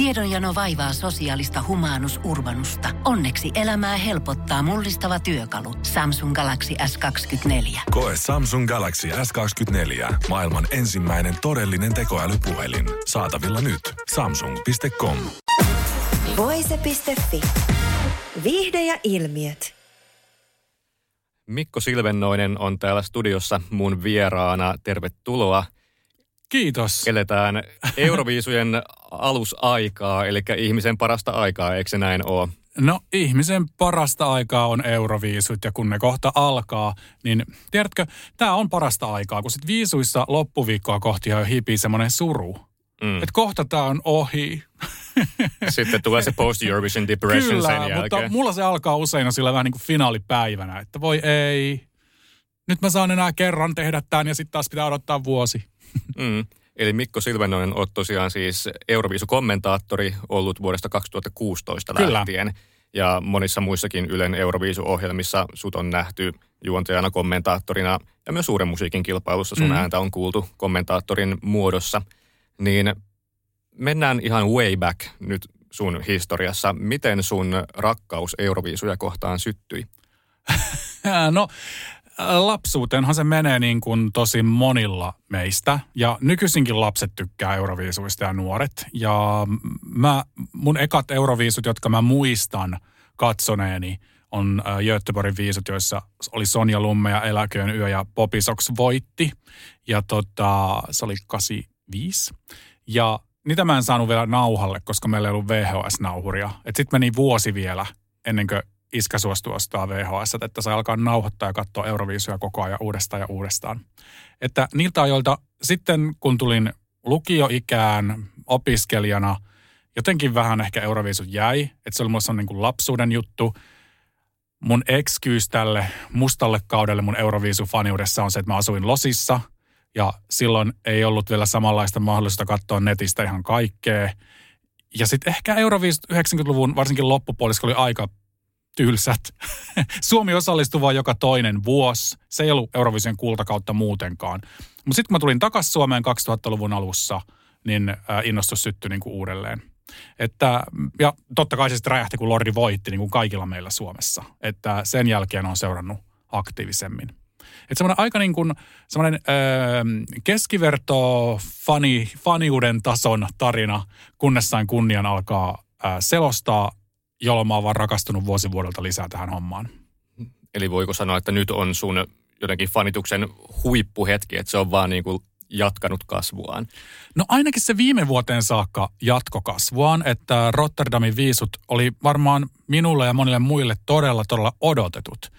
Tiedonjano vaivaa sosiaalista humanus urbanusta. Onneksi elämää helpottaa mullistava työkalu. Samsung Galaxy S24. Koe Samsung Galaxy S24. Maailman ensimmäinen todellinen tekoälypuhelin. Saatavilla nyt. Samsung.com. Voise.fi. Viihde ja ilmiöt. Mikko Silvennoinen on täällä studiossa mun vieraana. Tervetuloa. Kiitos. Eletään Euroviisujen alusaikaa, eli ihmisen parasta aikaa, eikö se näin ole? No ihmisen parasta aikaa on euroviisut ja kun ne kohta alkaa, niin tiedätkö, tämä on parasta aikaa, kun sitten viisuissa loppuviikkoa kohti jo hipii semmoinen suru. Mm. Että kohta tämä on ohi. Sitten tulee se post-Eurovision depression Kyllä, sen jälkeen. mutta mulla se alkaa usein sillä vähän niin kuin finaalipäivänä, että voi ei. Nyt mä saan enää kerran tehdä tämän ja sitten taas pitää odottaa vuosi. Mm. Eli Mikko Silvenoinen on tosiaan siis Euroviisu-kommentaattori ollut vuodesta 2016 Kyllä. lähtien. Ja monissa muissakin Ylen Euroviisu-ohjelmissa sut on nähty juontajana, kommentaattorina ja myös suuren musiikin kilpailussa sun Mm. ääntä on kuultu kommentaattorin muodossa. Niin mennään ihan way back nyt sun historiassa. Miten sun rakkaus Euroviisuja kohtaan syttyi? No lapsuuteenhan se menee niin kuin tosi monilla meistä. Ja nykyisinkin lapset tykkää euroviisuista ja nuoret. Ja mä, mun ekat euroviisut, jotka mä muistan katsoneeni, on äh, Göteborgin viisut, joissa oli Sonja Lumme ja Eläköön yö ja Popisox voitti. Ja tota, se oli 85. Ja niitä mä en saanut vielä nauhalle, koska meillä ei ollut VHS-nauhuria. Sitten meni vuosi vielä ennen kuin iskä suostui ostaa VHS, että sai alkaa nauhoittaa ja katsoa Euroviisuja koko ajan uudestaan ja uudestaan. Että niiltä ajoilta sitten, kun tulin lukioikään opiskelijana, jotenkin vähän ehkä Euroviisut jäi. Että se oli mulle niin kuin lapsuuden juttu. Mun exkyys tälle mustalle kaudelle mun Euroviisu-faniudessa on se, että mä asuin Losissa. Ja silloin ei ollut vielä samanlaista mahdollisuutta katsoa netistä ihan kaikkea. Ja sitten ehkä Euroviisut 90-luvun varsinkin loppupuoliska oli aika tylsät. Suomi osallistui vain joka toinen vuosi. Se ei ollut Eurovision kultakautta muutenkaan. Mutta sitten kun mä tulin takaisin Suomeen 2000-luvun alussa, niin äh, innostus syttyi niin uudelleen. Että, ja totta kai se sitten räjähti, kun Lordi voitti, niin kuin kaikilla meillä Suomessa. Että sen jälkeen on seurannut aktiivisemmin. Että semmoinen aika niin kuin semmoinen öö, keskiverto fani, faniuden tason tarina, kunnes sain kunnian alkaa öö, selostaa, jolloin mä oon vaan rakastunut vuosi vuodelta lisää tähän hommaan. Eli voiko sanoa, että nyt on sun jotenkin fanituksen huippuhetki, että se on vaan niin kuin jatkanut kasvuaan? No ainakin se viime vuoteen saakka jatkokasvuaan, että Rotterdamin viisut oli varmaan minulle ja monille muille todella, todella odotetut.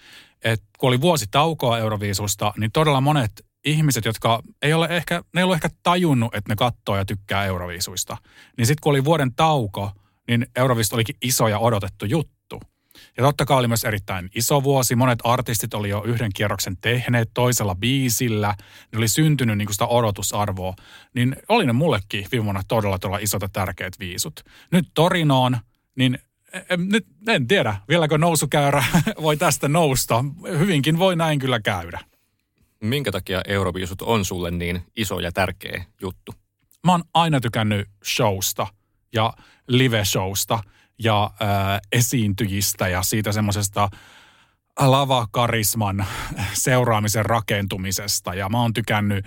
Et kun oli vuosi taukoa Euroviisusta, niin todella monet ihmiset, jotka ei ole ehkä, ne ei ole ehkä tajunnut, että ne katsoo ja tykkää Euroviisuista. Niin sitten kun oli vuoden tauko, niin Euroviisut olikin iso ja odotettu juttu. Ja totta kai oli myös erittäin iso vuosi. Monet artistit oli jo yhden kierroksen tehneet toisella biisillä. Ne oli syntynyt niin sitä odotusarvoa. Niin oli ne mullekin viime vuonna todella, todella isot ja tärkeät viisut. Nyt Torinoon, niin en, nyt en tiedä, vieläkö nousukäyrä voi tästä nousta. Hyvinkin voi näin kyllä käydä. Minkä takia Euroviisut on sulle niin iso ja tärkeä juttu? Mä oon aina tykännyt showsta ja live-showsta ja ää, esiintyjistä ja siitä semmoisesta lavakarisman seuraamisen rakentumisesta. Ja mä oon tykännyt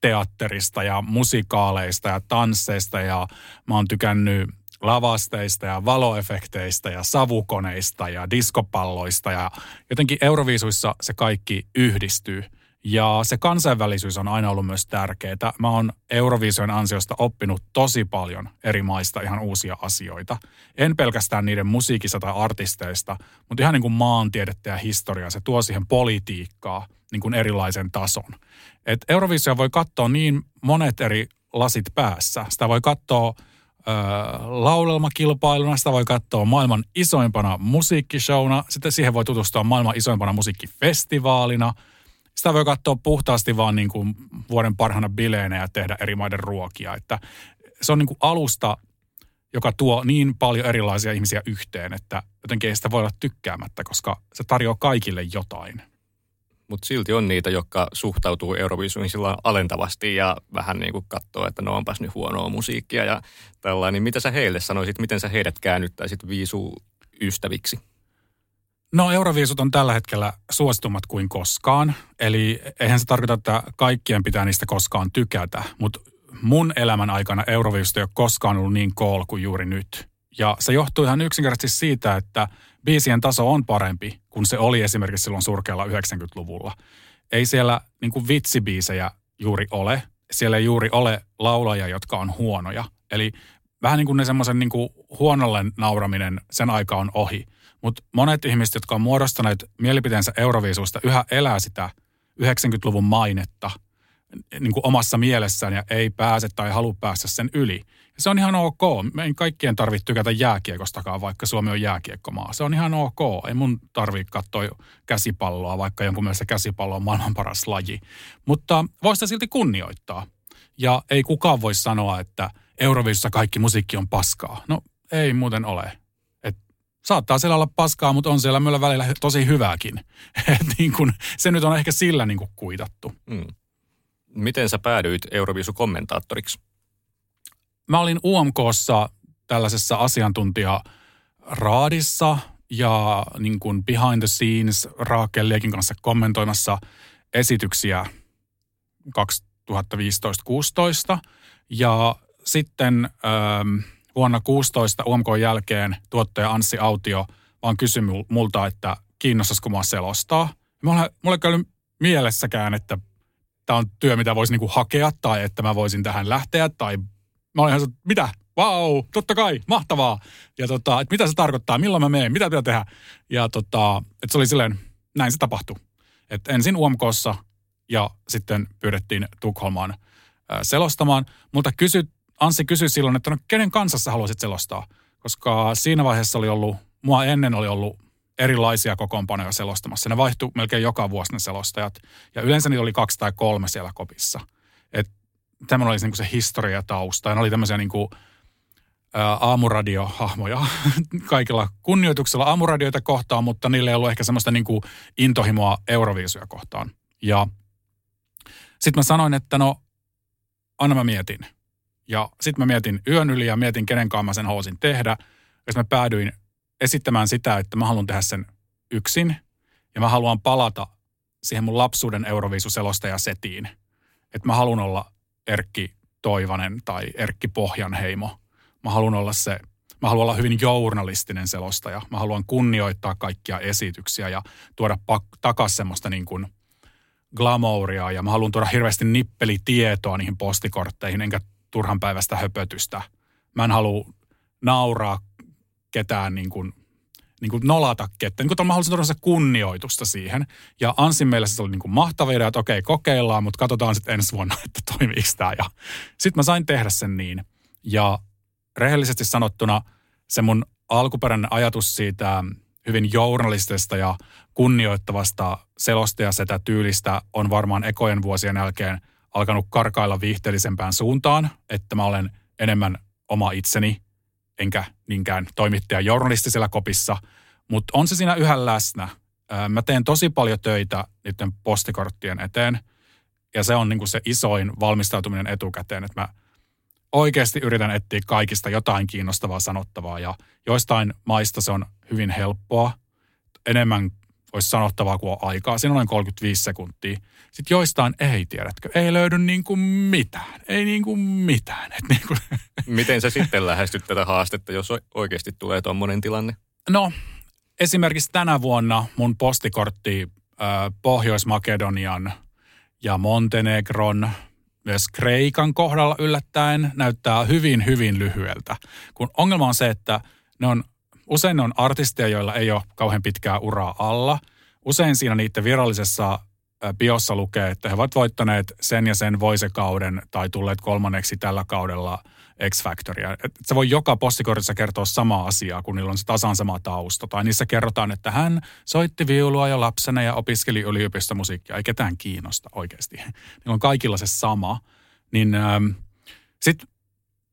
teatterista ja musikaaleista ja tansseista ja mä oon tykännyt lavasteista ja valoefekteistä ja savukoneista ja diskopalloista ja jotenkin Euroviisuissa se kaikki yhdistyy. Ja se kansainvälisyys on aina ollut myös tärkeää. Mä oon Eurovision ansiosta oppinut tosi paljon eri maista ihan uusia asioita. En pelkästään niiden musiikista tai artisteista, mutta ihan niin kuin maantiedettä ja historiaa. Se tuo siihen politiikkaa niin kuin erilaisen tason. Et Eurovisioa voi katsoa niin monet eri lasit päässä. Sitä voi katsoa ö, laulelmakilpailuna, sitä voi katsoa maailman isoimpana musiikkishowna, sitten siihen voi tutustua maailman isoimpana musiikkifestivaalina. Sitä voi katsoa puhtaasti vaan niin kuin vuoden parhaana bileenä ja tehdä eri maiden ruokia. Että se on niin kuin alusta, joka tuo niin paljon erilaisia ihmisiä yhteen, että jotenkin ei sitä voi olla tykkäämättä, koska se tarjoaa kaikille jotain. Mutta silti on niitä, jotka suhtautuu Euroviisuihin sillä alentavasti ja vähän niin kuin katsoo, että no onpas nyt huonoa musiikkia ja tällainen. Niin mitä sä heille sanoisit, miten sä heidät käännyttäisit viisuystäviksi? No Euroviisut on tällä hetkellä suositummat kuin koskaan. Eli eihän se tarkoita, että kaikkien pitää niistä koskaan tykätä. Mutta mun elämän aikana Euroviisut ei ole koskaan ollut niin kool kuin juuri nyt. Ja se johtuu ihan yksinkertaisesti siitä, että biisien taso on parempi kuin se oli esimerkiksi silloin surkealla 90-luvulla. Ei siellä niin kuin vitsibiisejä juuri ole. Siellä ei juuri ole laulajia, jotka on huonoja. Eli vähän niin kuin ne semmoisen niin huonolle nauraminen, sen aika on ohi. Mutta monet ihmiset, jotka on muodostaneet mielipiteensä Euroviisusta, yhä elää sitä 90-luvun mainetta niin kuin omassa mielessään ja ei pääse tai halua päästä sen yli. Ja se on ihan ok. Me ei kaikkien tarvitse tykätä jääkiekostakaan, vaikka Suomi on jääkiekkomaa. Se on ihan ok. Ei mun tarvitse katsoa käsipalloa, vaikka jonkun mielestä käsipallo on maailman paras laji. Mutta voisi silti kunnioittaa. Ja ei kukaan voi sanoa, että Euroviisussa kaikki musiikki on paskaa. No ei muuten ole. Saattaa siellä olla paskaa, mutta on siellä myös välillä tosi hyvääkin. Et niin kun, se nyt on ehkä sillä niin kuin kuitattu. Mm. Miten sä päädyit Euroviisu-kommentaattoriksi? Mä olin UMKssa tällaisessa asiantuntijaraadissa ja niin kuin behind the scenes Raakel Liekin kanssa kommentoimassa esityksiä 2015-16. Ja sitten ähm, vuonna 16 UMK jälkeen tuottaja Anssi Autio vaan kysyi multa, että kiinnostaisiko mua selostaa. Mulla, mulla ei käynyt mielessäkään, että tämä on työ, mitä voisi niinku hakea tai että mä voisin tähän lähteä tai mä olin ihan mitä? Vau, wow, totta kai, mahtavaa. Ja tota, että mitä se tarkoittaa, milloin mä menen, mitä pitää tehdä. Ja tota, että se oli silleen, näin se tapahtui. Että ensin UMKssa ja sitten pyydettiin Tukholmaan selostamaan. Mutta kysy, Anssi kysyi silloin, että no kenen kanssa sä haluaisit selostaa? Koska siinä vaiheessa oli ollut, mua ennen oli ollut erilaisia kokoonpanoja selostamassa. Ne vaihtui melkein joka vuosi ne selostajat. Ja yleensä niitä oli kaksi tai kolme siellä kopissa. Et tämmöinen oli niin se historiatausta. Ja ne oli tämmöisiä niin kuin, aamuradiohahmoja kaikilla kunnioituksella aamuradioita kohtaan, mutta niillä ei ollut ehkä semmoista niin kuin intohimoa Euroviisuja kohtaan. Ja sitten mä sanoin, että no, anna mä mietin. Ja sitten mä mietin yön yli ja mietin, kenen kanssa mä sen haluaisin tehdä. Ja mä päädyin esittämään sitä, että mä haluan tehdä sen yksin. Ja mä haluan palata siihen mun lapsuuden Euroviisuselostajasetiin. Että mä haluan olla Erkki Toivanen tai Erkki Pohjanheimo. Mä haluan olla se, mä haluan olla hyvin journalistinen selostaja. Mä haluan kunnioittaa kaikkia esityksiä ja tuoda pak- takaisin semmoista niin kuin glamouria ja mä haluan tuoda hirveästi nippelitietoa niihin postikortteihin, enkä turhan päivästä höpötystä. Mä en halua nauraa ketään niin kuin niin kuin nolata kettä. Niin kuin mä haluaisin kunnioitusta siihen. Ja Ansin meille se oli niin kuin mahtava idea, että okei, kokeillaan, mutta katsotaan sitten ensi vuonna, että toimiiko tämä. Ja sitten mä sain tehdä sen niin. Ja rehellisesti sanottuna se mun alkuperäinen ajatus siitä hyvin journalistista ja kunnioittavasta selostajasetä tyylistä on varmaan ekojen vuosien jälkeen alkanut karkailla viihteellisempään suuntaan, että mä olen enemmän oma itseni enkä niinkään toimittaja journalistisella kopissa, mutta on se siinä yhä läsnä. Mä teen tosi paljon töitä niiden postikorttien eteen, ja se on niinku se isoin valmistautuminen etukäteen, että mä oikeasti yritän etsiä kaikista jotain kiinnostavaa sanottavaa, ja joistain maista se on hyvin helppoa, enemmän olisi sanottavaa kuin aikaa. Siinä on noin 35 sekuntia. Sitten joistain ei, tiedätkö, ei löydy niin kuin mitään. Ei niin kuin mitään. Et niin kuin. Miten sä sitten lähestyt tätä haastetta, jos oikeasti tulee tuommoinen tilanne? No, esimerkiksi tänä vuonna mun postikortti äh, Pohjois-Makedonian ja Montenegron, myös Kreikan kohdalla yllättäen näyttää hyvin, hyvin lyhyeltä. Kun ongelma on se, että ne on Usein ne on artisteja, joilla ei ole kauhean pitkää uraa alla. Usein siinä niiden virallisessa biossa lukee, että he ovat voittaneet sen ja sen voisekauden tai tulleet kolmanneksi tällä kaudella X Factoria. Et se voi joka postikortissa kertoa samaa asiaa, kun niillä on se tasan sama tausta. Tai niissä kerrotaan, että hän soitti viulua jo lapsena ja opiskeli yliopistomusiikkia. Ei ketään kiinnosta oikeasti. Niillä on kaikilla se sama. Niin ähm, sitten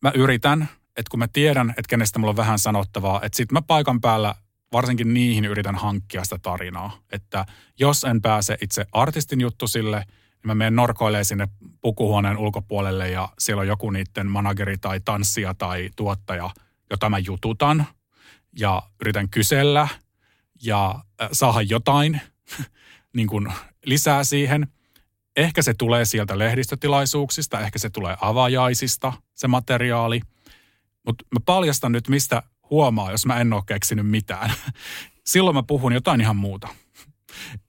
mä yritän että kun mä tiedän, että kenestä mulla on vähän sanottavaa, että sitten mä paikan päällä varsinkin niihin yritän hankkia sitä tarinaa. Että jos en pääse itse artistin juttu sille, niin mä menen norkoilemaan sinne pukuhuoneen ulkopuolelle ja siellä on joku niiden manageri tai tanssija tai tuottaja, jota mä jututan ja yritän kysellä ja äh, saada jotain niin kuin lisää siihen. Ehkä se tulee sieltä lehdistötilaisuuksista, ehkä se tulee avajaisista, se materiaali. Mutta mä paljastan nyt, mistä huomaa, jos mä en ole keksinyt mitään. Silloin mä puhun jotain ihan muuta.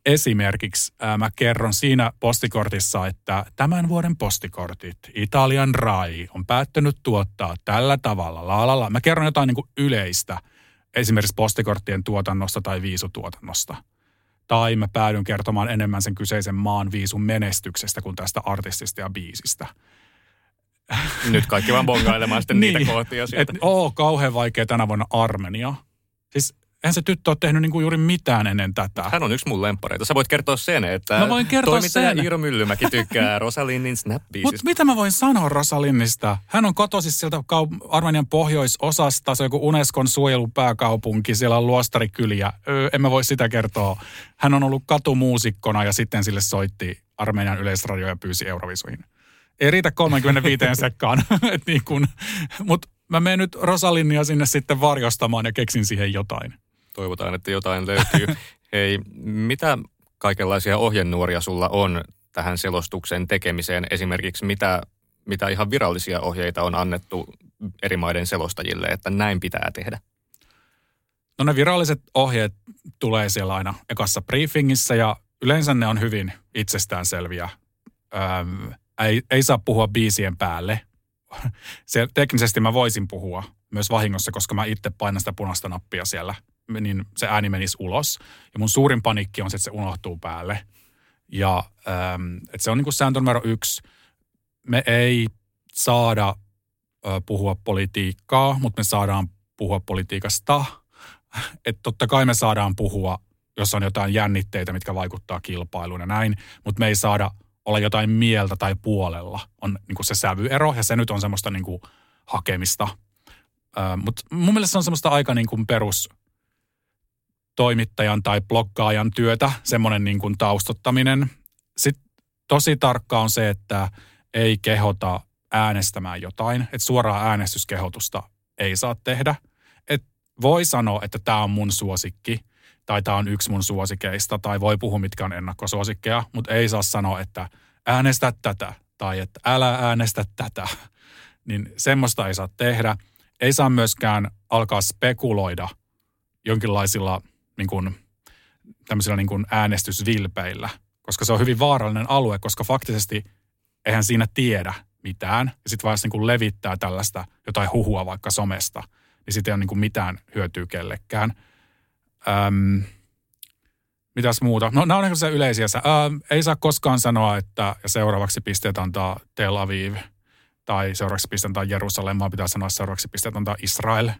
Esimerkiksi ää, mä kerron siinä postikortissa, että tämän vuoden postikortit, Italian RAI, on päättänyt tuottaa tällä tavalla, la la la. Mä kerron jotain niin kuin yleistä, esimerkiksi postikorttien tuotannosta tai viisutuotannosta. Tai mä päädyn kertomaan enemmän sen kyseisen maan viisun menestyksestä kuin tästä artistista ja biisistä. Nyt kaikki vaan bongailemaan sitten Niin. niitä kohtia sieltä. Et, oo, kauhean vaikea tänä vuonna Armenia. Siis eihän se tyttö ole tehnyt niinku juuri mitään ennen tätä. Hän on yksi mun lemppareita. Sä voit kertoa sen, että Mä voin kertoa toimittaja sen. Iiro Myllymäki tykkää Rosalinin snap Mutta mitä mä voin sanoa Rosalinnista? Hän on kotoisin sieltä kau- Armenian pohjoisosasta, se on joku Unescon suojelupääkaupunki, siellä on luostarikyliä. Öö, en mä voi sitä kertoa. Hän on ollut katumuusikkona ja sitten sille soitti Armenian yleisradio ja pyysi Eurovisuihin. Ei riitä 35 sekkaan, niin kun, mutta mä menen nyt Rosalinnia sinne sitten varjostamaan ja keksin siihen jotain. Toivotaan, että jotain löytyy. Hei, mitä kaikenlaisia ohjenuoria sulla on tähän selostuksen tekemiseen? Esimerkiksi mitä, mitä ihan virallisia ohjeita on annettu eri maiden selostajille, että näin pitää tehdä? No ne viralliset ohjeet tulee siellä aina ekassa briefingissä ja yleensä ne on hyvin itsestäänselviä. Öm, ei, ei saa puhua biisien päälle. Se, teknisesti mä voisin puhua myös vahingossa, koska mä itse painan sitä punaista nappia siellä, niin se ääni menisi ulos. Ja mun suurin panikki on se, että se unohtuu päälle. Ja että se on niin kuin sääntö numero yksi. Me ei saada ö, puhua politiikkaa, mutta me saadaan puhua politiikasta. Että totta kai me saadaan puhua, jos on jotain jännitteitä, mitkä vaikuttaa kilpailuun ja näin, mutta me ei saada olla jotain mieltä tai puolella. On niin kuin se sävyero ja se nyt on semmoista niin kuin hakemista. Mutta mun mielestä se on semmoista aika niin kuin perus toimittajan tai bloggaajan työtä, semmoinen niin kuin taustottaminen. Sitten tosi tarkka on se, että ei kehota äänestämään jotain, että suoraa äänestyskehotusta ei saa tehdä. Et voi sanoa, että tämä on mun suosikki, tai tämä on yksi mun suosikeista, tai voi puhua, mitkä on ennakkosuosikkeja, mutta ei saa sanoa, että äänestä tätä, tai että älä äänestä tätä. Niin semmoista ei saa tehdä. Ei saa myöskään alkaa spekuloida jonkinlaisilla niin kuin, tämmöisillä niin kuin äänestysvilpeillä, koska se on hyvin vaarallinen alue, koska faktisesti eihän siinä tiedä mitään. Ja sitten vaan jos niin kuin levittää tällaista jotain huhua vaikka somesta, niin sitten ei ole niin kuin mitään hyötyä kellekään. Öm, mitäs muuta? No nämä on ehkä se yleisiä. Öm, ei saa koskaan sanoa, että seuraavaksi pisteet antaa Tel Aviv tai seuraavaksi pisteet antaa Jerusalem, vaan pitää sanoa seuraavaksi pisteet antaa Israel.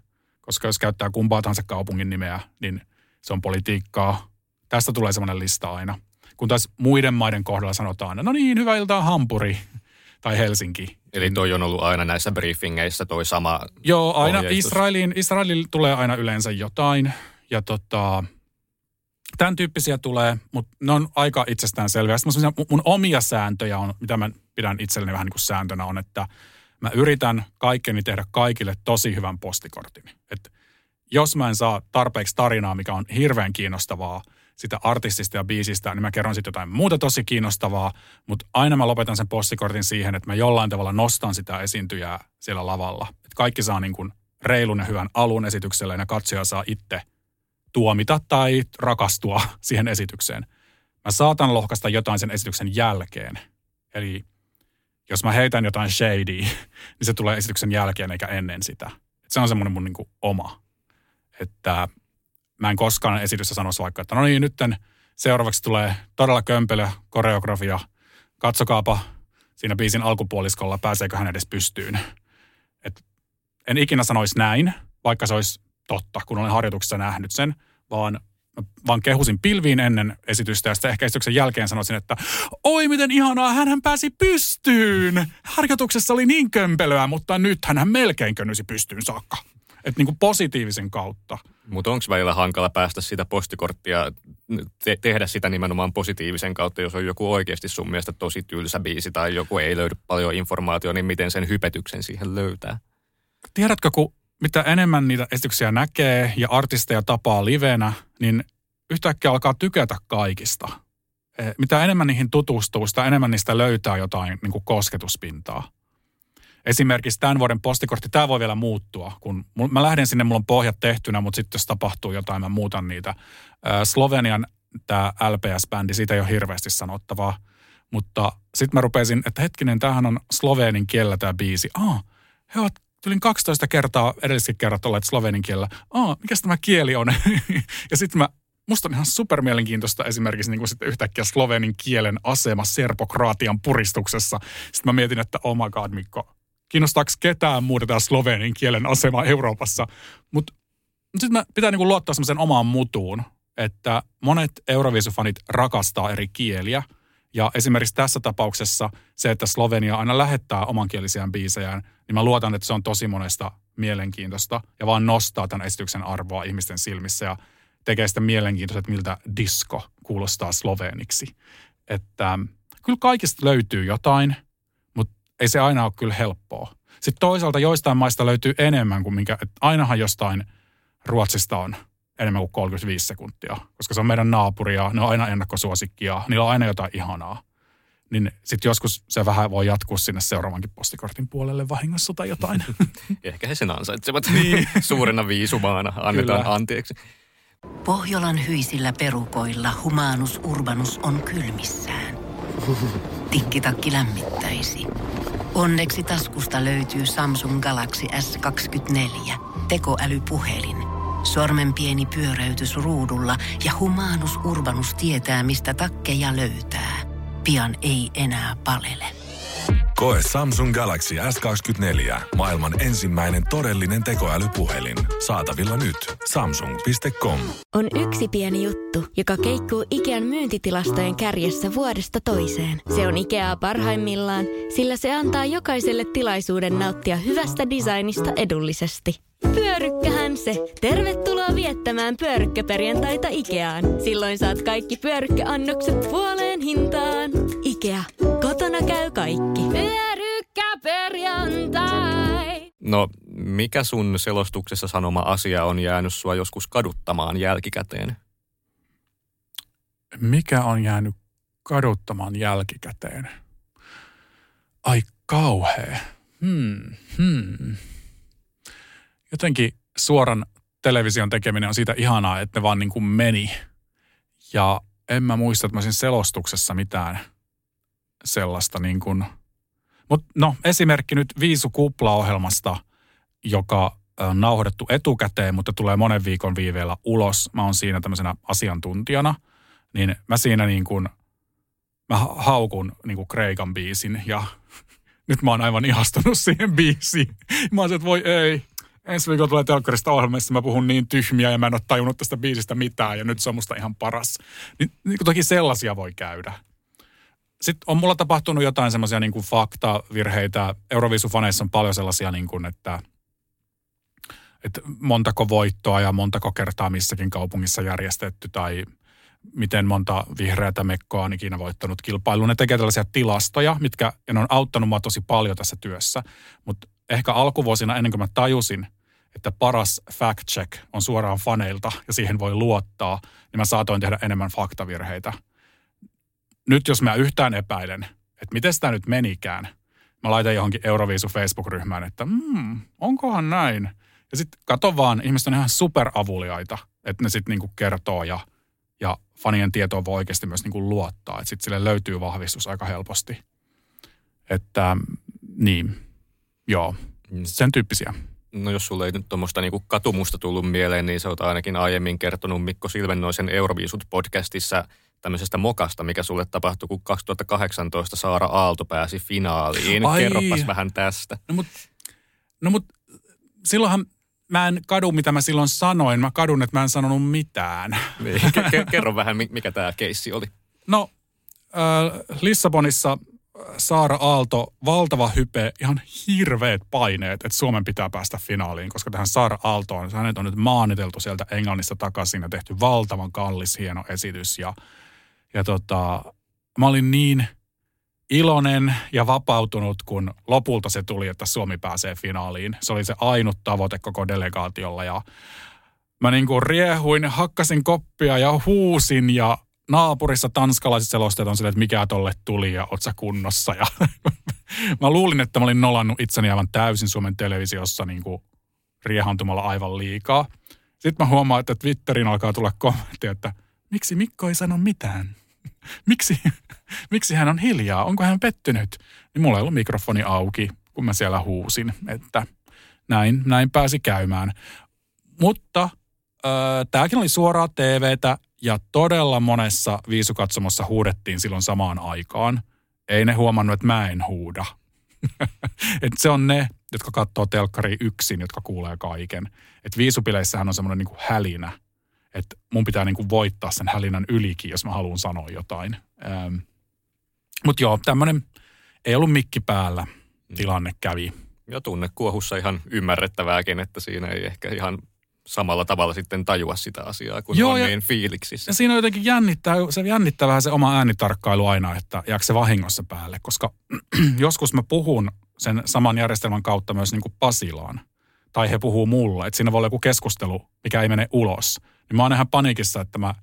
Koska jos käyttää kumpaa tahansa kaupungin nimeä, niin se on politiikkaa. Tästä tulee semmoinen lista aina. Kun taas muiden maiden kohdalla sanotaan, no niin, hyvää iltaa Hampuri tai Helsinki. Eli toi on ollut aina näissä briefingeissä toi sama Joo, aina ohjeistus. Israeliin, Israelille tulee aina yleensä jotain. Ja tota, tämän tyyppisiä tulee, mutta ne on aika itsestäänselviä. Sitten semmosia mun omia sääntöjä on, mitä mä pidän itselleni vähän niin kuin sääntönä on, että mä yritän kaikkeni tehdä kaikille tosi hyvän postikortin. Et jos mä en saa tarpeeksi tarinaa, mikä on hirveän kiinnostavaa sitä artistista ja biisistä, niin mä kerron sitten jotain muuta tosi kiinnostavaa, mutta aina mä lopetan sen postikortin siihen, että mä jollain tavalla nostan sitä esiintyjää siellä lavalla. Et kaikki saa niin kuin reilun ja hyvän alun esitykselle ja katsoja saa itse tuomita tai rakastua siihen esitykseen. Mä saatan lohkaista jotain sen esityksen jälkeen. Eli jos mä heitän jotain shady, niin se tulee esityksen jälkeen eikä ennen sitä. Et se on semmoinen mun niinku oma. Että mä en koskaan esitystä sanoisi vaikka, että no niin, nytten seuraavaksi tulee todella kömpelö koreografia. Katsokaapa siinä biisin alkupuoliskolla, pääseekö hän edes pystyyn. Et en ikinä sanoisi näin, vaikka se olisi totta, kun olen harjoituksessa nähnyt sen, vaan vaan kehusin pilviin ennen esitystä ja sitten ehkä esityksen jälkeen sanoisin, että oi miten ihanaa, hän pääsi pystyyn. Harjoituksessa oli niin kömpelöä, mutta nyt hän melkein könnysi pystyyn saakka. Että niin kuin positiivisen kautta. Mutta onko välillä hankala päästä sitä postikorttia, te- tehdä sitä nimenomaan positiivisen kautta, jos on joku oikeasti sun mielestä tosi tylsä biisi tai joku ei löydy paljon informaatiota, niin miten sen hypetyksen siihen löytää? Tiedätkö, kun mitä enemmän niitä esityksiä näkee ja artisteja tapaa livenä, niin yhtäkkiä alkaa tykätä kaikista. Eh, mitä enemmän niihin tutustuu, sitä enemmän niistä löytää jotain niin kuin kosketuspintaa. Esimerkiksi tämän vuoden postikortti, tämä voi vielä muuttua. Kun mä lähden sinne, mulla on pohjat tehtynä, mutta sitten jos tapahtuu jotain, mä muutan niitä. Slovenian tämä LPS-bändi, siitä ei ole hirveästi sanottavaa. Mutta sitten mä rupesin, että hetkinen, tämähän on slovenin kielellä tämä biisi. Ah, he ovat tulin 12 kertaa edelliset kerrat olleet slovenin kielellä. Ah, mikä tämä kieli on? ja sitten mä musta on ihan super mielenkiintoista esimerkiksi niin kuin sitten yhtäkkiä slovenin kielen asema serpokraatian puristuksessa. Sitten mä mietin, että oh my god Mikko, kiinnostaako ketään muuta tämä slovenin kielen asema Euroopassa. Mutta mut sitten mä pitää niinku luottaa semmoisen omaan mutuun, että monet Euroviisufanit rakastaa eri kieliä. Ja esimerkiksi tässä tapauksessa se, että Slovenia aina lähettää omankielisiään biisejään, niin mä luotan, että se on tosi monesta mielenkiintoista ja vaan nostaa tämän esityksen arvoa ihmisten silmissä ja tekee sitä mielenkiintoista, että miltä disco kuulostaa sloveeniksi. Että kyllä kaikista löytyy jotain, ei se aina ole kyllä helppoa. Sitten toisaalta joistain maista löytyy enemmän kuin minkä, että ainahan jostain Ruotsista on enemmän kuin 35 sekuntia, koska se on meidän naapuria, ne on aina ennakkosuosikkia, niillä on aina jotain ihanaa. Niin sitten joskus se vähän voi jatkuu sinne seuraavankin postikortin puolelle vahingossa tai jotain. Ehkä he sen ansaitsevat niin. suurena viisumaana, annetaan Kyllä. anteeksi. Pohjolan hyisillä perukoilla humanus urbanus on kylmissään. Tikkitakki lämmittäisi. Onneksi taskusta löytyy Samsung Galaxy S24 tekoälypuhelin. Sormen pieni pyöräytys ruudulla ja humanus urbanus tietää, mistä takkeja löytää. Pian ei enää palele. Koe Samsung Galaxy S24. Maailman ensimmäinen todellinen tekoälypuhelin. Saatavilla nyt. Samsung.com. On yksi pieni juttu, joka keikkuu Ikean myyntitilastojen kärjessä vuodesta toiseen. Se on Ikeaa parhaimmillaan, sillä se antaa jokaiselle tilaisuuden nauttia hyvästä designista edullisesti. Pyörykkähän se. Tervetuloa viettämään pyörykkäperjantaita Ikeaan. Silloin saat kaikki pyörykkäannokset puoleen hintaan. Ikea. Kotona käy kaikki. Pyörykkäperjantai. No, mikä sun selostuksessa sanoma asia on jäänyt sua joskus kaduttamaan jälkikäteen? Mikä on jäänyt kaduttamaan jälkikäteen? Ai kauhea. Hmm, hmm jotenkin suoran television tekeminen on siitä ihanaa, että ne vaan niin kuin meni. Ja en mä muista, että mä olisin selostuksessa mitään sellaista niin kuin. Mutta no esimerkki nyt Viisu Kupla-ohjelmasta, joka on nauhoitettu etukäteen, mutta tulee monen viikon viiveellä ulos. Mä oon siinä tämmöisenä asiantuntijana. Niin mä siinä niin kuin, mä haukun niin kuin Kreikan biisin ja nyt mä oon aivan ihastunut siihen biisiin. Mä oon että voi ei, ensi viikolla tulee telkkarista ohjelma, missä mä puhun niin tyhmiä ja mä en ole tajunnut tästä biisistä mitään ja nyt se on musta ihan paras. Niin, niin toki sellaisia voi käydä. Sitten on mulla tapahtunut jotain semmoisia niin kuin faktavirheitä. Euroviisufaneissa on paljon sellaisia, niin kuin, että, että montako voittoa ja montako kertaa missäkin kaupungissa järjestetty tai miten monta vihreätä mekkoa on ikinä voittanut kilpailuun. Ne tekee tällaisia tilastoja, mitkä ja ne on auttanut mua tosi paljon tässä työssä. Mutta ehkä alkuvuosina ennen kuin mä tajusin, että paras fact check on suoraan faneilta ja siihen voi luottaa, niin mä saatoin tehdä enemmän faktavirheitä. Nyt jos mä yhtään epäilen, että miten tämä nyt menikään, mä laitan johonkin Euroviisu Facebook-ryhmään, että mm, onkohan näin. Ja sitten kato vaan, ihmiset on ihan superavuliaita, että ne sitten niinku kertoo ja, ja fanien tietoon voi oikeasti myös niinku luottaa. Että sitten sille löytyy vahvistus aika helposti. Että niin, joo, mm. sen tyyppisiä. No jos sulle ei nyt tuommoista niinku katumusta tullut mieleen, niin sä oot ainakin aiemmin kertonut Mikko Silvennoisen Euroviisut podcastissa tämmöisestä mokasta, mikä sulle tapahtui, kun 2018 Saara Aalto pääsi finaaliin. Ai. Kerropas vähän tästä. No mutta no mut, silloinhan mä en kadu, mitä mä silloin sanoin. Mä kadun, että mä en sanonut mitään. Niin, kerro vähän, mikä tämä keissi oli. No, äh, Lissabonissa Saara Aalto, valtava hype, ihan hirveät paineet, että Suomen pitää päästä finaaliin, koska tähän Saara Aaltoon, hänet on nyt maaniteltu sieltä Englannista takaisin ja tehty valtavan kallis, hieno esitys. Ja, ja tota, mä olin niin iloinen ja vapautunut, kun lopulta se tuli, että Suomi pääsee finaaliin. Se oli se ainut tavoite koko delegaatiolla ja mä niin kuin riehuin, hakkasin koppia ja huusin ja naapurissa tanskalaiset selostajat on silleen, että mikä tolle tuli ja otsa kunnossa. Ja mä luulin, että mä olin nolannut itseni aivan täysin Suomen televisiossa niin kuin riehantumalla aivan liikaa. Sitten mä huomaan, että Twitterin alkaa tulla kommentteja, että miksi Mikko ei sano mitään? miksi, miksi hän on hiljaa? Onko hän pettynyt? Niin mulla ei ollut mikrofoni auki, kun mä siellä huusin, että näin, näin pääsi käymään. Mutta äh, tämäkin oli suoraa TVtä ja todella monessa viisukatsomossa huudettiin silloin samaan aikaan. Ei ne huomannut, että mä en huuda. Et se on ne, jotka katsoo telkkari yksin, jotka kuulee kaiken. Et viisupileissähän on semmoinen niinku hälinä, että mun pitää niinku voittaa sen hälinän ylikin, jos mä haluan sanoa jotain. Ähm. Mutta joo, tämmöinen ei ollut mikki päällä mm. tilanne kävi. Ja tunnekuohussa ihan ymmärrettävääkin, että siinä ei ehkä ihan samalla tavalla sitten tajua sitä asiaa, kun Joo, on ja, niin fiiliksissä. Ja siinä on jotenkin jännittää, se jännittää vähän se oma äänitarkkailu aina, että jääkö se vahingossa päälle, koska joskus mä puhun sen saman järjestelmän kautta myös niin kuin Pasilaan. Tai he puhuu mulle, että siinä voi olla joku keskustelu, mikä ei mene ulos. Niin mä oon ihan paniikissa, että mä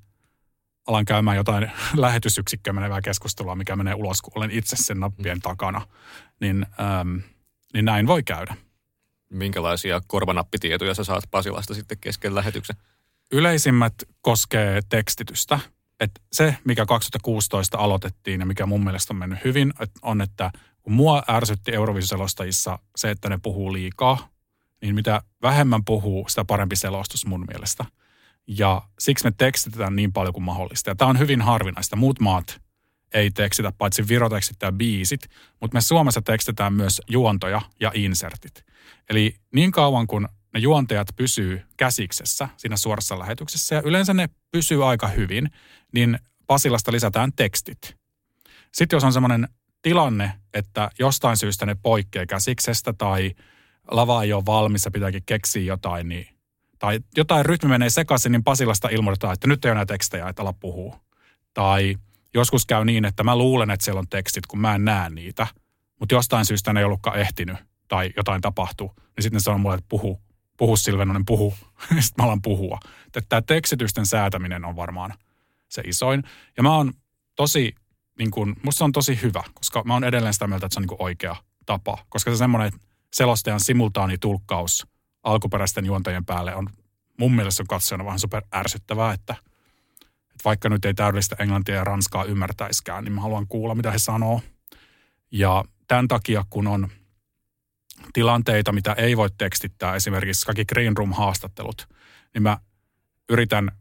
alan käymään jotain lähetysyksikköä menevää keskustelua, mikä menee ulos, kun olen itse sen nappien takana. Niin, äm, niin näin voi käydä minkälaisia korvanappitietoja sä saat Pasilasta sitten kesken lähetyksen? Yleisimmät koskee tekstitystä. Et se, mikä 2016 aloitettiin ja mikä mun mielestä on mennyt hyvin, on, että kun mua ärsytti Euroviisuselostajissa se, että ne puhuu liikaa, niin mitä vähemmän puhuu, sitä parempi selostus mun mielestä. Ja siksi me tekstitetään niin paljon kuin mahdollista. Ja tämä on hyvin harvinaista. Muut maat ei tekstitä, paitsi Viro tekstittää biisit, mutta me Suomessa tekstitetään myös juontoja ja insertit. Eli niin kauan kun ne juontajat pysyy käsiksessä siinä suorassa lähetyksessä, ja yleensä ne pysyy aika hyvin, niin Pasilasta lisätään tekstit. Sitten jos on semmoinen tilanne, että jostain syystä ne poikkeaa käsiksestä tai lava ei ole valmis ja pitääkin keksiä jotain, niin, tai jotain rytmi menee sekaisin, niin Pasilasta ilmoitetaan, että nyt ei ole enää tekstejä, että ala puhuu. Tai joskus käy niin, että mä luulen, että siellä on tekstit, kun mä en näe niitä, mutta jostain syystä ne ei ollutkaan ehtinyt tai jotain tapahtuu, niin sitten ne sanoo mulle, että puhu, puhu Silvenonen, puhu. sitten mä alan puhua. Tämä tekstitysten säätäminen on varmaan se isoin. Ja mä oon tosi, niin kun, musta se on tosi hyvä, koska mä oon edelleen sitä mieltä, että se on niin oikea tapa. Koska se semmoinen selostajan simultaani tulkkaus alkuperäisten juontajien päälle on mun mielestä katsojana vähän super ärsyttävää, että, että vaikka nyt ei täydellistä englantia ja ranskaa ymmärtäiskään, niin mä haluan kuulla, mitä he sanoo. Ja tämän takia, kun on tilanteita, mitä ei voi tekstittää, esimerkiksi kaikki Green Room-haastattelut, niin mä yritän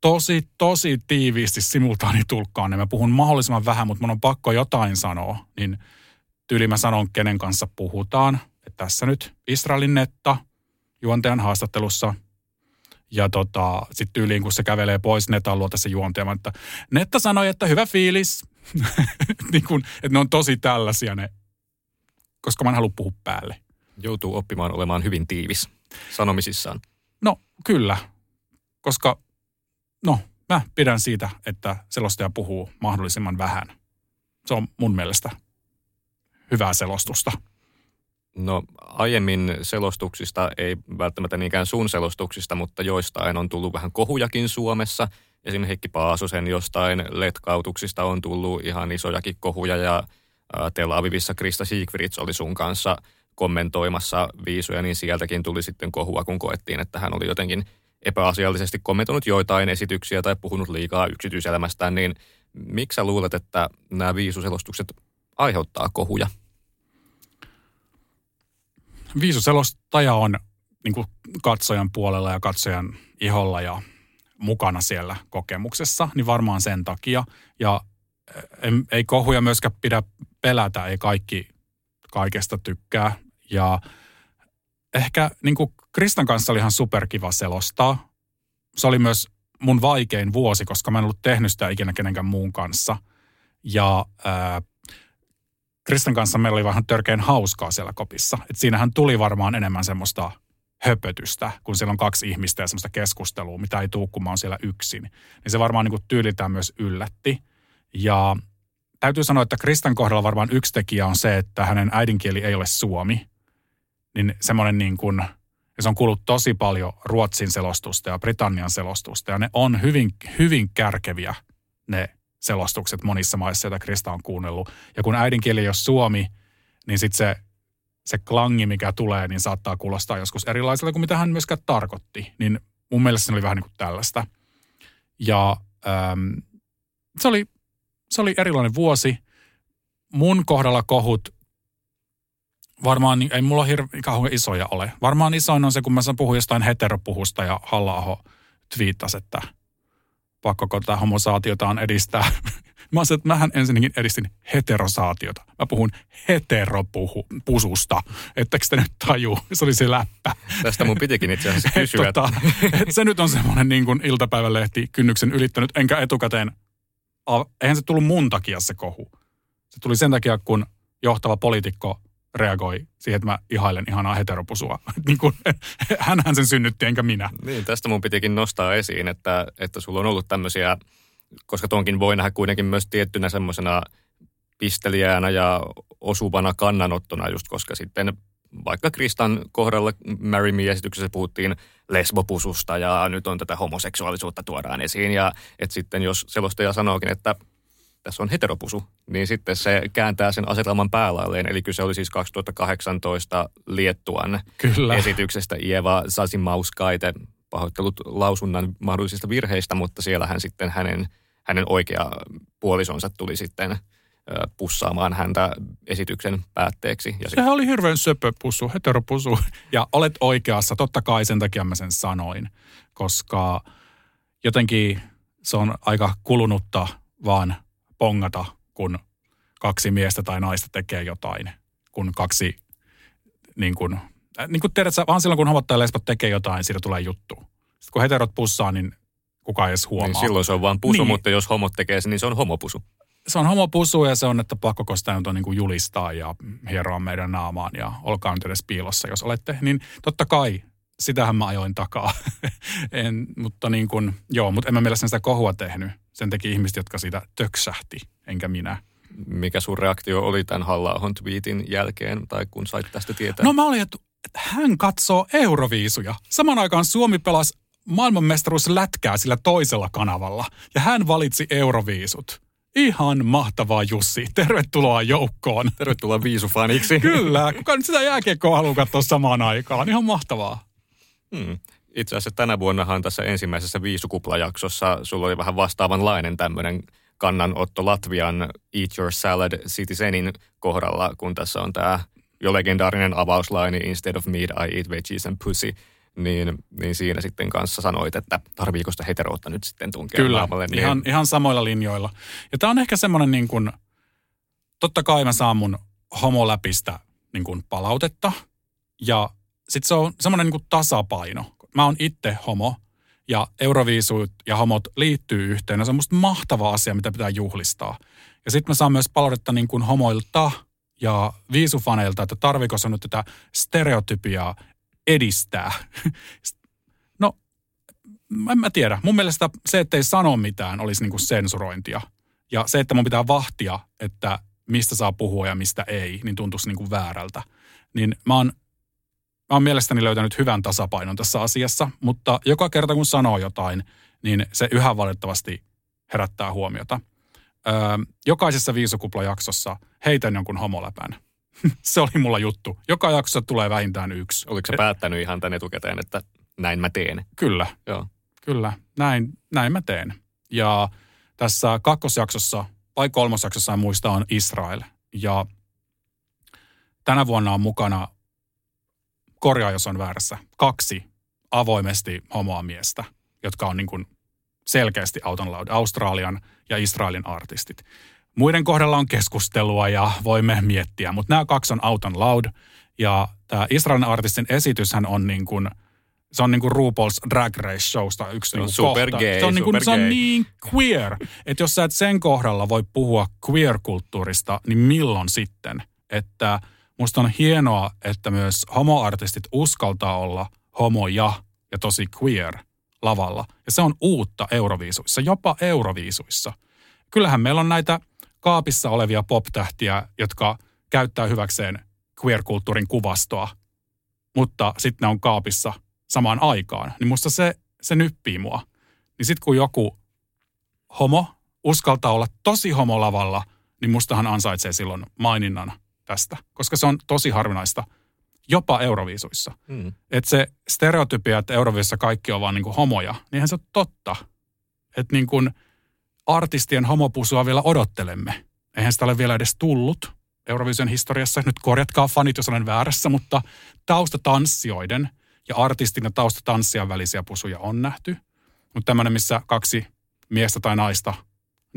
tosi, tosi tiiviisti simultaanitulkkaan, niin mä puhun mahdollisimman vähän, mutta mun on pakko jotain sanoa, niin tyyli mä sanon, kenen kanssa puhutaan. Että tässä nyt Israelin netta juontajan haastattelussa. Ja tota, sitten tyyliin, kun se kävelee pois Netan luo tässä juontaja, että Netta sanoi, että hyvä fiilis. niin kun, että ne on tosi tällaisia ne koska mä en halua puhua päälle. Joutuu oppimaan olemaan hyvin tiivis sanomisissaan. No kyllä, koska no mä pidän siitä, että selostaja puhuu mahdollisimman vähän. Se on mun mielestä hyvää selostusta. No aiemmin selostuksista, ei välttämättä niinkään sun selostuksista, mutta joistain on tullut vähän kohujakin Suomessa. Esimerkiksi Heikki Paasosen jostain letkautuksista on tullut ihan isojakin kohuja ja Tel Avivissa Krista Siegfrieds oli sun kanssa kommentoimassa viisuja, niin sieltäkin tuli sitten kohua, kun koettiin, että hän oli jotenkin epäasiallisesti kommentoinut joitain esityksiä tai puhunut liikaa yksityiselämästään, niin miksi sä luulet, että nämä viisuselostukset aiheuttaa kohuja? Viisuselostaja on niin kuin katsojan puolella ja katsojan iholla ja mukana siellä kokemuksessa, niin varmaan sen takia. Ja ei kohuja myöskään pidä pelätä, ei kaikki kaikesta tykkää. Ja ehkä niin kuin Kristan kanssa oli ihan superkiva selostaa. Se oli myös mun vaikein vuosi, koska mä en ollut tehnyt sitä ikinä kenenkään muun kanssa. Ja ää, Kristan kanssa meillä oli vähän törkeän hauskaa siellä kopissa. Et siinähän tuli varmaan enemmän semmoista höpötystä, kun siellä on kaksi ihmistä ja semmoista keskustelua, mitä ei tuu, kun mä oon siellä yksin. Niin se varmaan niin kuin myös yllätti. Ja täytyy sanoa, että Kristan kohdalla varmaan yksi tekijä on se, että hänen äidinkieli ei ole suomi. Niin semmoinen niin kuin, ja se on kuullut tosi paljon Ruotsin selostusta ja Britannian selostusta. Ja ne on hyvin, hyvin kärkeviä ne selostukset monissa maissa, joita Krista on kuunnellut. Ja kun äidinkieli ei ole suomi, niin sitten se, se klangi, mikä tulee, niin saattaa kuulostaa joskus erilaiselta kuin mitä hän myöskään tarkoitti. Niin mun mielestä se oli vähän niin kuin tällaista. Ja äm, se, oli, se oli erilainen vuosi. Mun kohdalla kohut varmaan, ei mulla hirveän kauhean isoja ole. Varmaan isoin on se, kun mä puhun jostain heteropuhusta ja halla twiittasi, että – pakko tätä homosaationtaan edistää. Mä sanoin, että mähän ensinnäkin edistin heterosaatiota. Mä puhun heteropususta. Ettekö te nyt taju? Se oli se läppä. Tästä mun pitikin itse asiassa kysyä. Et, tota, et se nyt on semmoinen niin kuin iltapäivälehti kynnyksen ylittänyt, enkä etukäteen, eihän se tullut mun takia se kohu. Se tuli sen takia, kun johtava poliitikko reagoi siihen, että mä ihailen ihanaa heteropusua. niin kuin, hänhän sen synnytti, enkä minä. Niin, tästä mun pitikin nostaa esiin, että, että sulla on ollut tämmöisiä, koska tonkin voi nähdä kuitenkin myös tiettynä semmoisena pistelijänä ja osuvana kannanottona, just koska sitten vaikka Kristan kohdalla Marry Me-esityksessä puhuttiin lesbopususta ja nyt on tätä homoseksuaalisuutta tuodaan esiin. Ja että sitten jos selostaja sanookin, että tässä on heteropusu, niin sitten se kääntää sen asetelman päälailleen. Eli kyse oli siis 2018 Liettuan Kyllä. esityksestä Ieva Sasimauskaite, pahoittelut lausunnan mahdollisista virheistä, mutta siellähän sitten hänen, hänen oikea puolisonsa tuli sitten pussaamaan häntä esityksen päätteeksi. Ja Sehän oli hirveän söpöpusu, heteropusu. Ja olet oikeassa, totta kai sen takia mä sen sanoin, koska jotenkin se on aika kulunutta vaan pongata, kun kaksi miestä tai naista tekee jotain, kun kaksi, niin kuin, äh, niin kuin tiedät, vaan silloin kun homot tai lesbot tekee jotain, siitä tulee juttu. Sitten kun heterot pussaa, niin kukaan ei edes huomaa. Niin silloin se on vaan pusu, niin. mutta jos homot tekee sen, niin se on homopusu. Se on homopusu ja se on, että pakko nyt on niin kuin julistaa ja hieroa meidän naamaan ja olkaa nyt edes piilossa, jos olette. Niin totta kai, sitähän mä ajoin takaa. en, mutta niin kuin, joo, mutta en mä mielestäni sitä kohua tehnyt sen teki ihmiset, jotka siitä töksähti, enkä minä. Mikä sun reaktio oli tämän halla tweetin jälkeen, tai kun sait tästä tietää? No mä olin, että hän katsoo Euroviisuja. Saman aikaan Suomi pelasi maailmanmestaruus lätkää sillä toisella kanavalla, ja hän valitsi Euroviisut. Ihan mahtavaa Jussi. Tervetuloa joukkoon. Tervetuloa viisufaniksi. Kyllä. Kuka nyt sitä jääkiekkoa haluaa katsoa samaan aikaan? Ihan mahtavaa. Hmm itse asiassa tänä vuonnahan tässä ensimmäisessä viisukuplajaksossa sulla oli vähän vastaavanlainen tämmöinen kannanotto Latvian Eat Your Salad Citizenin kohdalla, kun tässä on tämä jo legendaarinen avauslaini Instead of meat, I eat veggies and pussy. Niin, niin siinä sitten kanssa sanoit, että tarviiko sitä heteroutta nyt sitten tunkea Kyllä, naamalle, niin... ihan, ihan samoilla linjoilla. Ja tämä on ehkä semmoinen niin kuin, totta kai mä saan mun homoläpistä niin kuin palautetta. Ja sitten se on semmoinen niin kuin tasapaino mä oon itse homo ja euroviisut ja homot liittyy yhteen. Ja se on musta mahtava asia, mitä pitää juhlistaa. Ja sitten mä saan myös palautetta niin kuin homoilta ja viisufaneilta, että tarviko se nyt tätä stereotypiaa edistää. No, en mä tiedä. Mun mielestä se, että ei sano mitään, olisi niin kuin sensurointia. Ja se, että mun pitää vahtia, että mistä saa puhua ja mistä ei, niin tuntuisi niin kuin väärältä. Niin mä oon mä oon mielestäni löytänyt hyvän tasapainon tässä asiassa, mutta joka kerta kun sanoo jotain, niin se yhä valitettavasti herättää huomiota. Öö, jokaisessa viisukuplajaksossa heitän jonkun homoläpän. Se oli mulla juttu. Joka jaksossa tulee vähintään yksi. Oliko se päättänyt ihan tän etukäteen, että näin mä teen? Kyllä. Joo. Kyllä, näin, näin mä teen. Ja tässä kakkosjaksossa vai kolmosjaksossa en muista on Israel. Ja tänä vuonna on mukana korjaa jos on väärässä, kaksi avoimesti homoa miestä, jotka on niin kuin selkeästi auton loud, Australian ja Israelin artistit. Muiden kohdalla on keskustelua ja voimme miettiä, mutta nämä kaksi on auton loud. Ja tämä Israelin artistin esityshän on niin kuin Se on niin kuin RuPaul's Drag Race Showsta yksi niin super kohta. gay, se on, niin kuin, se on niin queer, että jos sä et sen kohdalla voi puhua queer-kulttuurista, niin milloin sitten? Että musta on hienoa, että myös homoartistit uskaltaa olla homoja ja tosi queer lavalla. Ja se on uutta Euroviisuissa, jopa Euroviisuissa. Kyllähän meillä on näitä kaapissa olevia pop-tähtiä, jotka käyttää hyväkseen queer-kulttuurin kuvastoa, mutta sitten ne on kaapissa samaan aikaan. Niin musta se, se nyppii mua. Niin sitten kun joku homo uskaltaa olla tosi homolavalla, niin mustahan ansaitsee silloin maininnan tästä, koska se on tosi harvinaista jopa Euroviisuissa. Mm. Että se stereotypia, että Euroviisussa kaikki on vaan niin kuin homoja, niin se ole totta. Että niin kuin artistien homopusua vielä odottelemme. Eihän sitä ole vielä edes tullut Eurovision historiassa. Nyt korjatkaa fanit, jos olen väärässä, mutta taustatanssijoiden ja artistin ja taustatanssijan välisiä pusuja on nähty. Mutta tämmöinen, missä kaksi miestä tai naista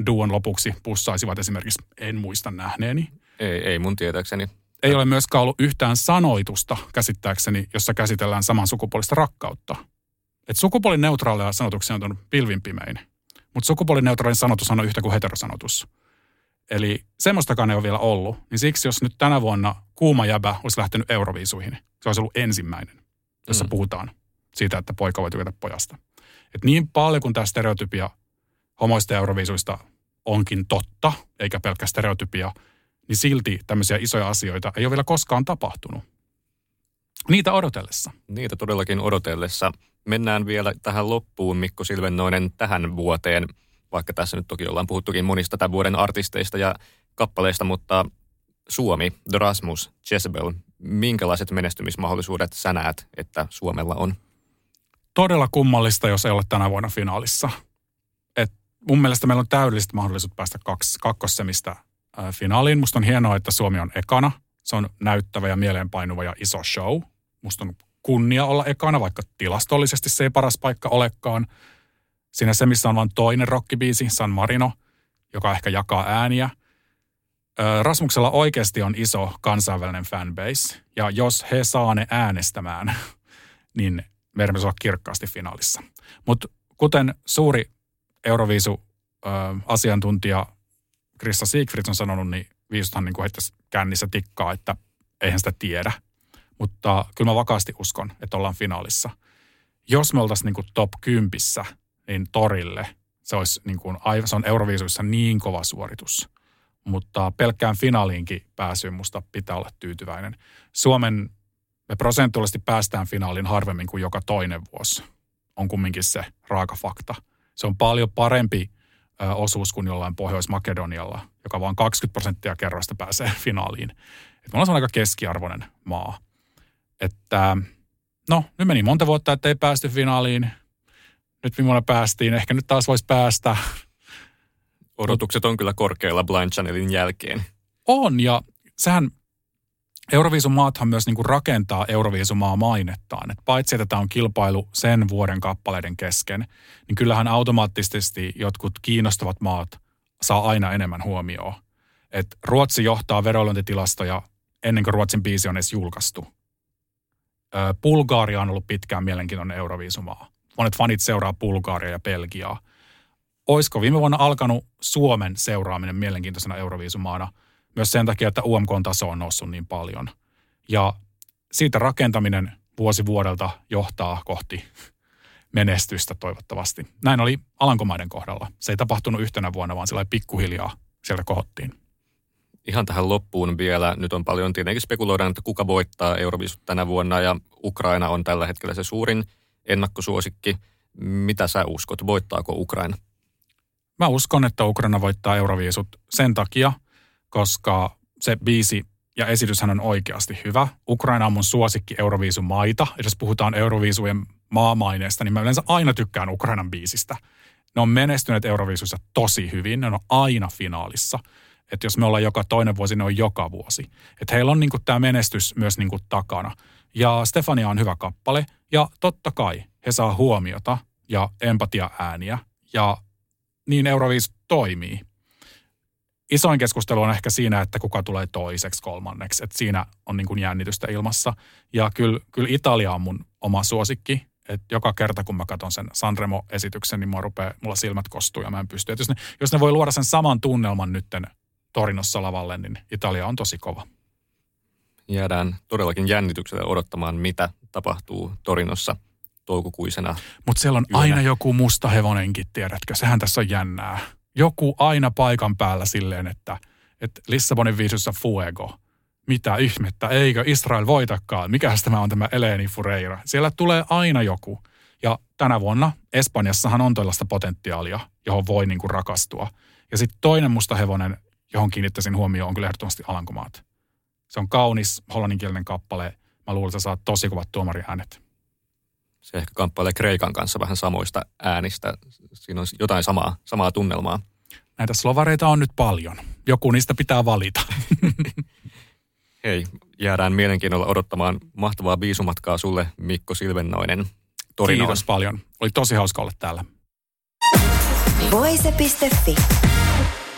duon lopuksi pussaisivat esimerkiksi, en muista nähneeni. Ei, ei mun tietääkseni. Ei ole myöskään ollut yhtään sanoitusta käsittääkseni, jossa käsitellään saman sukupuolista rakkautta. Et sukupuolineutraaleja sanotuksia on pilvin pimein. Mutta sukupuolineutraalin sanotus on yhtä kuin heterosanotus. Eli semmoistakaan ei ole vielä ollut. Niin siksi, jos nyt tänä vuonna kuuma jäbä olisi lähtenyt Euroviisuihin, se olisi ollut ensimmäinen, jossa Mm. puhutaan siitä, että poika voi tykätä pojasta. Et niin paljon kuin tämä stereotypia homoista ja Euroviisuista onkin totta, eikä pelkkä stereotypia, niin silti tämmöisiä isoja asioita ei ole vielä koskaan tapahtunut. Niitä odotellessa. Niitä todellakin odotellessa. Mennään vielä tähän loppuun, Mikko Silvennoinen, tähän vuoteen, vaikka tässä nyt toki ollaan puhuttukin monista tämän vuoden artisteista ja kappaleista, mutta Suomi, The Rasmus, Jezebel, minkälaiset menestymismahdollisuudet sä näet, että Suomella on? Todella kummallista, jos ei ole tänä vuonna finaalissa. Et mun mielestä meillä on täydelliset mahdollisuudet päästä kaks, kakkosemistä ää, finaaliin. Musta on hienoa, että Suomi on ekana. Se on näyttävä ja mieleenpainuva ja iso show. Musta on kunnia olla ekana, vaikka tilastollisesti se ei paras paikka olekaan. Siinä se, missä on vain toinen rockibiisi, San Marino, joka ehkä jakaa ääniä. Rasmuksella oikeasti on iso kansainvälinen fanbase, ja jos he saa ne äänestämään, niin meidän pitäisi olla kirkkaasti finaalissa. Mutta kuten suuri Euroviisu-asiantuntija Krista Siegfried on sanonut, niin viisuthan niin heittäisi kännissä tikkaa, että eihän sitä tiedä. Mutta kyllä mä vakaasti uskon, että ollaan finaalissa. Jos me oltaisiin niin top 10, niin torille se olisi niin kuin, se on Euroviisuissa niin kova suoritus. Mutta pelkkään finaaliinkin pääsyyn musta pitää olla tyytyväinen. Suomen, me prosentuaalisesti päästään finaaliin harvemmin kuin joka toinen vuosi. On kumminkin se raaka fakta. Se on paljon parempi osuus kuin jollain Pohjois-Makedonialla, joka vain 20 prosenttia kerroista pääsee finaaliin. Et me ollaan aika keskiarvoinen maa. Että no, nyt meni monta vuotta, että ei päästy finaaliin. Nyt viime vuonna päästiin. Ehkä nyt taas voisi päästä. Odotukset on kyllä korkealla Blind Channelin jälkeen. On, ja sehän Euroviisun maathan myös niin kuin rakentaa Euroviisumaa mainettaan. Et paitsi, että tämä on kilpailu sen vuoden kappaleiden kesken, niin kyllähän automaattisesti jotkut kiinnostavat maat saa aina enemmän huomioon. Et Ruotsi johtaa verolyöntitilastoja ennen kuin Ruotsin biisi on edes julkaistu. Ö, Bulgaria on ollut pitkään mielenkiintoinen Euroviisumaa. Monet fanit seuraa Bulgaria ja Belgiaa. Oisko viime vuonna alkanut Suomen seuraaminen mielenkiintoisena Euroviisumaana myös sen takia, että UMK-taso on noussut niin paljon. Ja siitä rakentaminen vuosi vuodelta johtaa kohti menestystä toivottavasti. Näin oli Alankomaiden kohdalla. Se ei tapahtunut yhtenä vuonna, vaan sillä pikkuhiljaa sieltä kohottiin. Ihan tähän loppuun vielä. Nyt on paljon tietenkin spekuloidaan, että kuka voittaa Euroviisut tänä vuonna ja Ukraina on tällä hetkellä se suurin ennakkosuosikki. Mitä sä uskot, voittaako Ukraina? Mä uskon, että Ukraina voittaa Euroviisut sen takia, koska se biisi ja esityshän on oikeasti hyvä. Ukraina on mun suosikki Euroviisun maita. Jos puhutaan Euroviisujen maamaineesta, niin mä yleensä aina tykkään Ukrainan biisistä. Ne on menestyneet Euroviisuissa tosi hyvin, ne on aina finaalissa. Että jos me ollaan joka toinen vuosi, ne on joka vuosi. Että heillä on niinku tämä menestys myös niinku takana. Ja Stefania on hyvä kappale. Ja totta kai he saa huomiota ja empatia-ääniä. Ja niin Euroviisu toimii. Isoin keskustelu on ehkä siinä, että kuka tulee toiseksi, kolmanneksi. Että siinä on niin jännitystä ilmassa. Ja kyllä, kyllä Italia on mun oma suosikki. että joka kerta kun mä katson sen Sanremo-esityksen, niin mua rupeaa, mulla silmät kostuu ja mä en pysty. Et jos, ne, jos ne voi luoda sen saman tunnelman nytten Torinossa lavalle, niin Italia on tosi kova. Jäädään todellakin jännityksellä odottamaan, mitä tapahtuu Torinossa toukokuisena. Mutta siellä on yönä. aina joku musta hevonenkin, tiedätkö? Sehän tässä on jännää. Joku aina paikan päällä silleen, että, että Lissabonin viisussa fuego. Mitä ihmettä, eikö Israel voitakaan? Mikäs tämä on tämä Eleni Fureira? Siellä tulee aina joku. Ja tänä vuonna Espanjassahan on tällaista potentiaalia, johon voi niinku rakastua. Ja sitten toinen musta hevonen, johon kiinnittäisin huomioon, on kyllä ehdottomasti Alankomaat. Se on kaunis hollanninkielinen kappale. Mä luulen, että sä saat tosi kovat tuomariäänet. Se ehkä kamppailee Kreikan kanssa vähän samoista äänistä. Siinä on jotain samaa, samaa tunnelmaa. Näitä slovareita on nyt paljon. Joku niistä pitää valita. Hei, jäädään mielenkiinnolla odottamaan mahtavaa viisumatkaa sulle, Mikko Silvennoinen. Torinoon. Kiitos paljon. Oli tosi hauska olla täällä. Voise.fi.